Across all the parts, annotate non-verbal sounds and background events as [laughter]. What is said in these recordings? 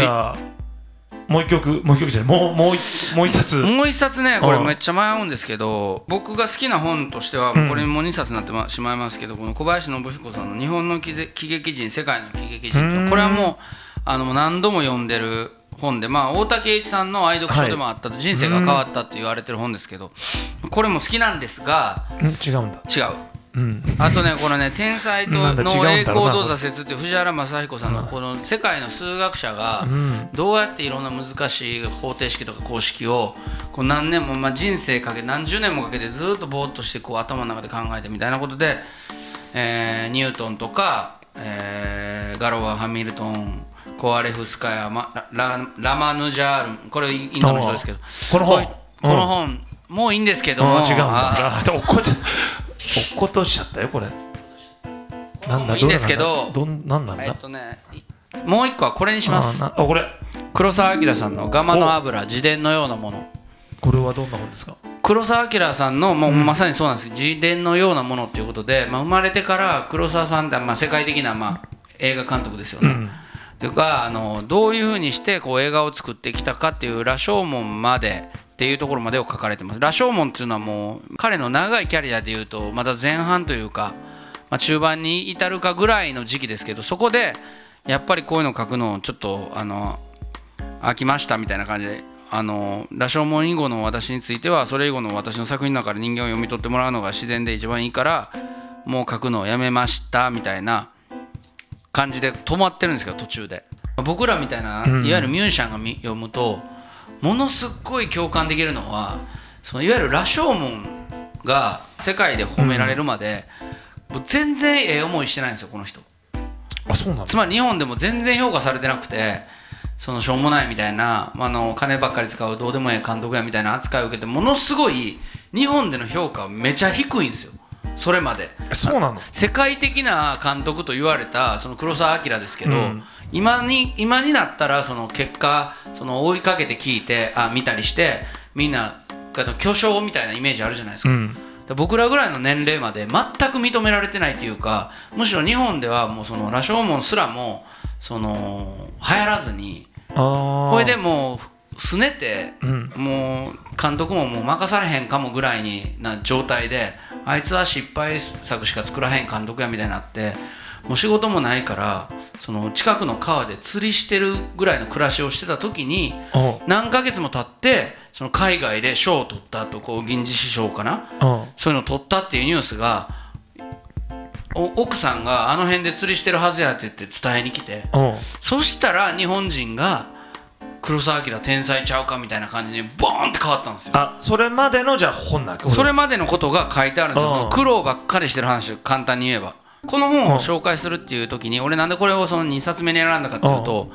じゃあもう一曲もう一曲じゃないもうもう一もう一冊。もう一冊ねこれうん。めっちゃ迷うんですけど僕が好きな本としてはうん。これも2冊になってましまいますけどこの小林信彦さんの「日本の喜劇人世界の喜劇人」これはもうあの何度も読んでる本でまあ大竹栄一さんの愛読書でもあった人生が変わったって言われてる本ですけどこれも好きなんですがうん違うんだ。違ううん。あとねこのね「天才との栄光と挫折」って藤原正彦さんのこの世界の数学者がうん。どうやっていろんな難しい方程式とか公式をこう何年も、まあ、人生かけ何十年もかけてずっとぼーっとしてこう頭の中で考えてみたいなことで、えーニュートンとか、えーガロワ・ハミルトンコアレフスカヤマラララマヌジャールこれインドの人ですけど。この本。この本もういいんですけども。あ違うんだ落っことしちゃったよこれ。なんだいいんですけど。どんなんなんだ？えっとねいもう一個はこれにします。あこれ。黒澤明さんの「ガマの油自伝のようなもの」これはどんな本ですか？黒澤明さんのもうまさにそうなんです。自伝のようなものっていうことで、まあ、生まれてから黒澤さんって、まあ、世界的な、まあ、映画監督ですよね。うん。というかあのどういうふうにしてこう映画を作ってきたかっていう羅生門までっていうところまでを書かれてます。羅生門っていうのはもう彼の長いキャリアでいうとまだ前半というか、まあ、中盤に至るかぐらいの時期ですけどそこでやっぱりこういうの書くのちょっとあの飽きましたみたいな感じであの羅生門以後の私についてはそれ以後の私の作品の中で人間を読み取ってもらうのが自然で一番いいからもう書くのをやめましたみたいな感じで止まってるんですけど途中で。僕らみたいな、うん。いわゆるミュージシャンがみ読むとものすっごい共感できるのはそのいわゆる羅生門が世界で褒められるまで、もう全然ええ思いしてないんですよこの人。あそうなんだつまり日本でも全然評価されてなくてそのしょうもないみたいな、まああの金ばっかり使うどうでもええ監督やみたいな扱いを受けてものすごい日本での評価はめちゃ低いんですよ。それまで。そうなの？世界的な監督と言われたその黒澤明ですけど、うん今に今になったらその結果その追いかけて聞いてあ見たりしてみんなあの巨匠みたいなイメージあるじゃないですか、うん。で僕らぐらいの年齢まで全く認められてないっていうかむしろ日本ではもうその羅生門すらもその流行らずにこれでもうすねてうん。もう監督ももう任されへんかもぐらいにな状態であいつは失敗作しか作らへん監督やみたいになってもう仕事もないからその近くの川で釣りしてるぐらいの暮らしをしてた時にお何ヶ月も経ってその海外で賞を取ったとこう銀獅子賞かな？うん。そういうのを取ったっていうニュースがお奥さんがあの辺で釣りしてるはずやって言って伝えに来てうん。そしたら日本人が黒澤明天才ちゃうかみたいな感じにボーンって変わったんですよ。あそれまでのじゃあ本なそれまでのことが書いてあるんですよ。苦労ばっかりしてる話を簡単に言えばこの本を紹介するっていう時に俺なんでこれをその2冊目に選んだかっていうと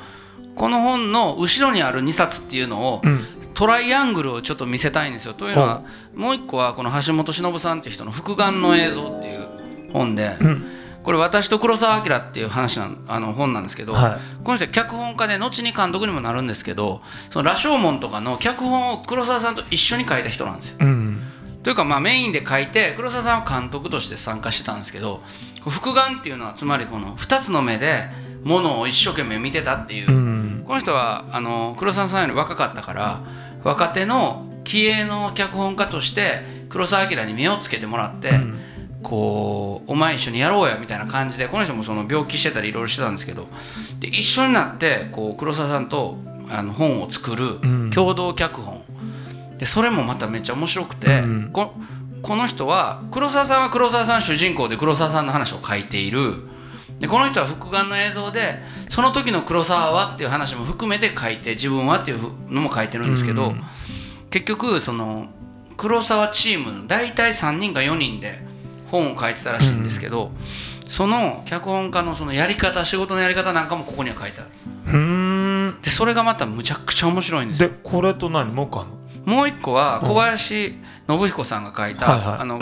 この本の後ろにある2冊っていうのをうん。トライアングルをちょっと見せたいんですよ。というのはもう一個はこの橋本忍さんっていう人の「復眼の映像」っていう本でうん。これ私と黒澤明っていう話なんあの本なんですけど、はこの人は脚本家で後に監督にもなるんですけどその羅生門とかの脚本を黒澤さんと一緒に書いた人なんですよ。うんというかまあメインで書いて黒澤さんは監督として参加してたんですけど復眼っていうのはつまりこの2つの目でものを一生懸命見てたっていう、うん。この人はあの黒澤さんより若かったから若手の気鋭の脚本家として黒澤明に目をつけてもらって、こうお前一緒にやろうやみたいな感じでこの人もその病気してたりいろいろしてたんですけどで一緒になってこう黒澤さんとあの本を作るうん。共同脚本、でそれもまためっちゃ面白くて、うん。ここの人は黒澤さんは黒澤さん主人公で黒澤さんの話を書いている。でこの人は復眼の映像でその時の黒澤はっていう話も含めて書いて自分はっていうのも書いてるんですけど、うん。結局その黒沢チームの大体3人か4人で本を書いてたらしいんですけど、その脚本家のそのやり方仕事のやり方なんかもここには書いてある。うーん。でそれがまたむちゃくちゃ面白いんですよ。でこれと何？もう一個あんの？もう一個は小林信彦さんが書いた、あの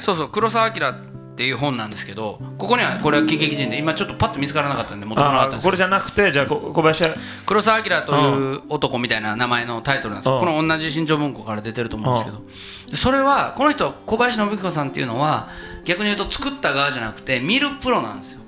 そうそう黒澤明っていう本なんですけどここにはこれは喜劇人で今ちょっとパッと見つからなかったんで持ってこなかったんですけど。あこれじゃなくてじゃあこ小林黒澤明という男みたいな名前のタイトルなんですこの同じ新潮文庫から出てると思うんですけど、でそれはこの人小林信彦さんっていうのは逆に言うと作った側じゃなくて見るプロなんですよ。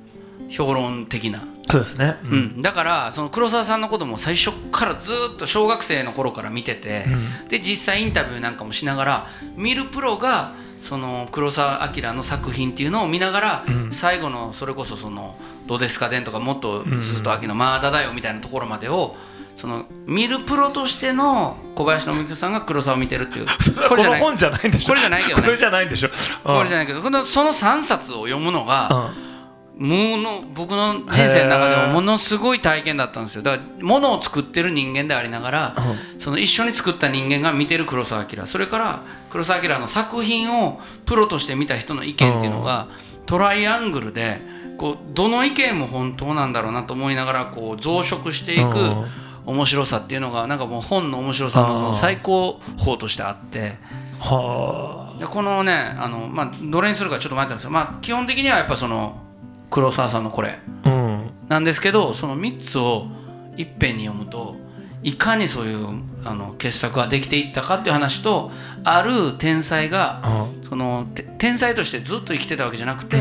評論的な、そうですね。ううん。だからその黒沢さんのことも最初からずっと小学生の頃から見てて、で実際インタビューなんかもしながら見るプロがその黒澤明の作品っていうのを見ながら、最後のそれこそその「どうですかでん」とかもっとずっと秋の「まだだよ」みたいなところまでをその見るプロとしての小林信之さんが黒沢を見てるっていう [laughs] この本じゃないんでしょ。これじゃないけどね。[laughs] これじゃないんでしょこれじゃないけどこのその3冊を読むのが、もの僕の人生の中でもものすごい体験だったんですよ。だから物を作ってる人間でありながら、その一緒に作った人間が見てる黒澤明。それから黒澤明の作品をプロとして見た人の意見っていうのが、トライアングルでこうどの意見も本当なんだろうなと思いながらこう増殖していく面白さっていうのがなんかもう本の面白さの最高峰としてあって。はでこのねあの、まあ、どれにするかちょっと迷ったんですけど、まあ、基本的にはやっぱその黒沢さんのこれ。あうん。なんですけどその3つをいっぺんに読むといかにそういうあの傑作ができていったかっていう話とある天才がそのて天才としてずっと生きてたわけじゃなくて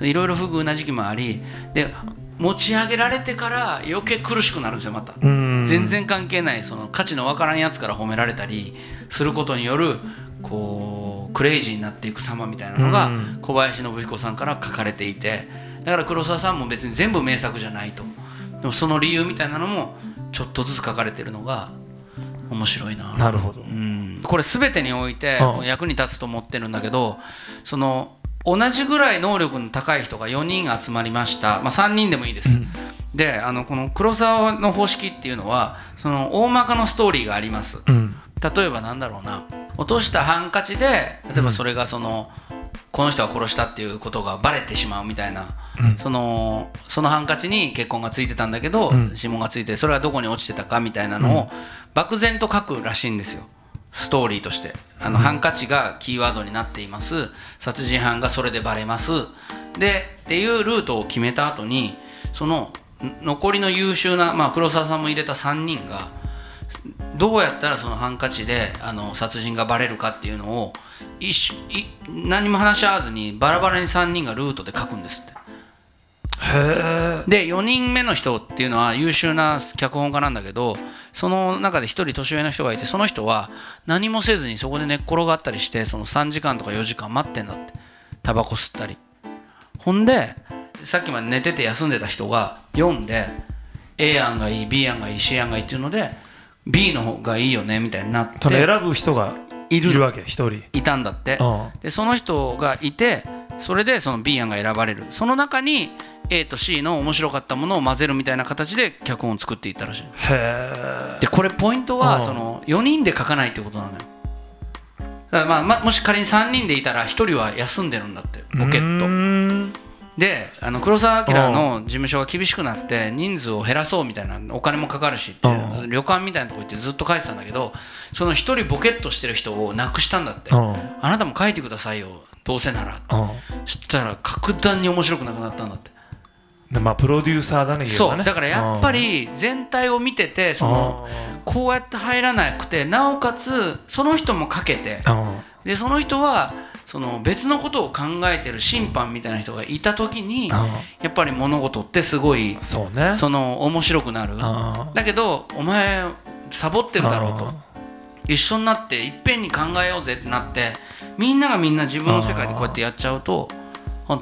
いろいろ不遇な時期もありで持ち上げられてから余計苦しくなるんですよまた。うん。全然関係ないその価値のわからんやつから褒められたりすることによるこうクレイジーになっていく様みたいなのがうん。小林信彦さんから書かれていてだから黒沢さんも別に全部名作じゃないと。でもその理由みたいなのもちょっとずつ書かれてるのが面白いな。なるほど。うん。これ全てにおいて役に立つと思ってるんだけどその同じぐらい能力の高い人が4人集まりました、まあ、3人でもいいです、であのこの黒沢の方式っていうのはその大まかのストーリーがあります。うん。例えばなんだろうな。落としたハンカチで例えばそれがその、この人が殺したっていうことがバレてしまうみたいな、そのそのハンカチに血痕がついてたんだけど、指紋がついてそれはどこに落ちてたかみたいなのを漠然と書くらしいんですよ。ストーリーとして。あの、ハンカチがキーワードになっています。殺人犯がそれでバレます。でっていうルートを決めた後にそのん残りの優秀な、まあ、黒沢さんも入れた3人がどうやったらそのハンカチであの殺人がバレるかっていうのを一緒い何も話し合わずにバラバラに3人がルートで書くんですって。へえ。で4人目の人っていうのは優秀な脚本家なんだけどその中で1人年上の人がいてその人は何もせずにそこで寝っ転がったりしてその3時間とか4時間待ってんだって。タバコ吸ったり。ほんでさっきまで寝てて休んでた人が読んで A 案がいい B 案がいい C 案がいいっていうので B の方がいいよねみたいになって選ぶ人がいいるるわけ一人。いたんだって。うん。でその人がいてそれでその B 案が選ばれる。その中に A と C の面白かったものを混ぜるみたいな形で脚本を作っていったらしい。でこれポイントうん。はその4人で書かないってことなのよ。だからまあまもし仮に3人でいたら1人は休んでるんだってボケっととであの黒澤明の事務所が厳しくなって人数を減らそうみたいなお金もかかるしってう旅館みたいなとこ行ってずっと書いてたんだけどその1人ボケっとしてる人をなくしたんだって。うん。あなたも書いてくださいよどうせなら。うん。そしたら格段に面白くなくなったんだって。でまあプロデューサーだねそう。だからやっぱり全体を見ててそのこうやって入らなくてなおかつその人もかけてでその人はその別のことを考えてる審判みたいな人がいた時にうんやっぱり物事ってすごいそうね。その面白くなる。うんだけどお前サボってるだろうと。一緒になっていっぺんに考えようぜってなってみんながみんな自分の世界でこうやってやっちゃうと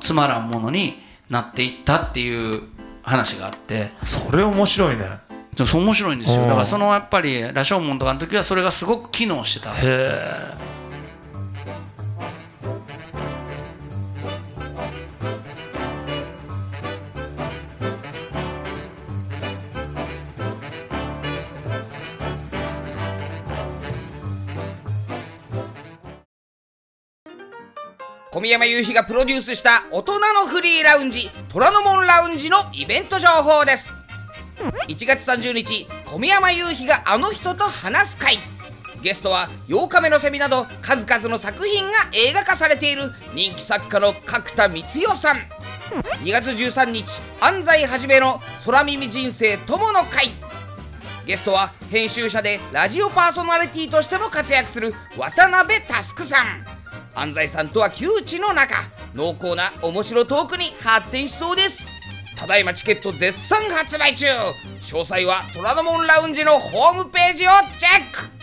つまらんものになっていったっていう話があって。それ面白いね。そう面白いんですよ。うんだからそのやっぱり羅生門とかの時はそれがすごく機能してた。へえ小宮山雄飛がプロデュースした大人のフリーラウンジ虎ノ門ラウンジのイベント情報です。1月30日小宮山雄飛があの人と話す会。ゲストは8日目のセミなど数々の作品が映画化されている人気作家の角田光代さん。2月13日安西はじめの空耳人生友の会。ゲストは編集者でラジオパーソナリティとしても活躍する渡辺佑さん。安西さんとは窮地の中濃厚な面白トークに発展しそうです。ただいまチケット絶賛発売中。詳細は虎ノ門ラウンジのホームページをチェック。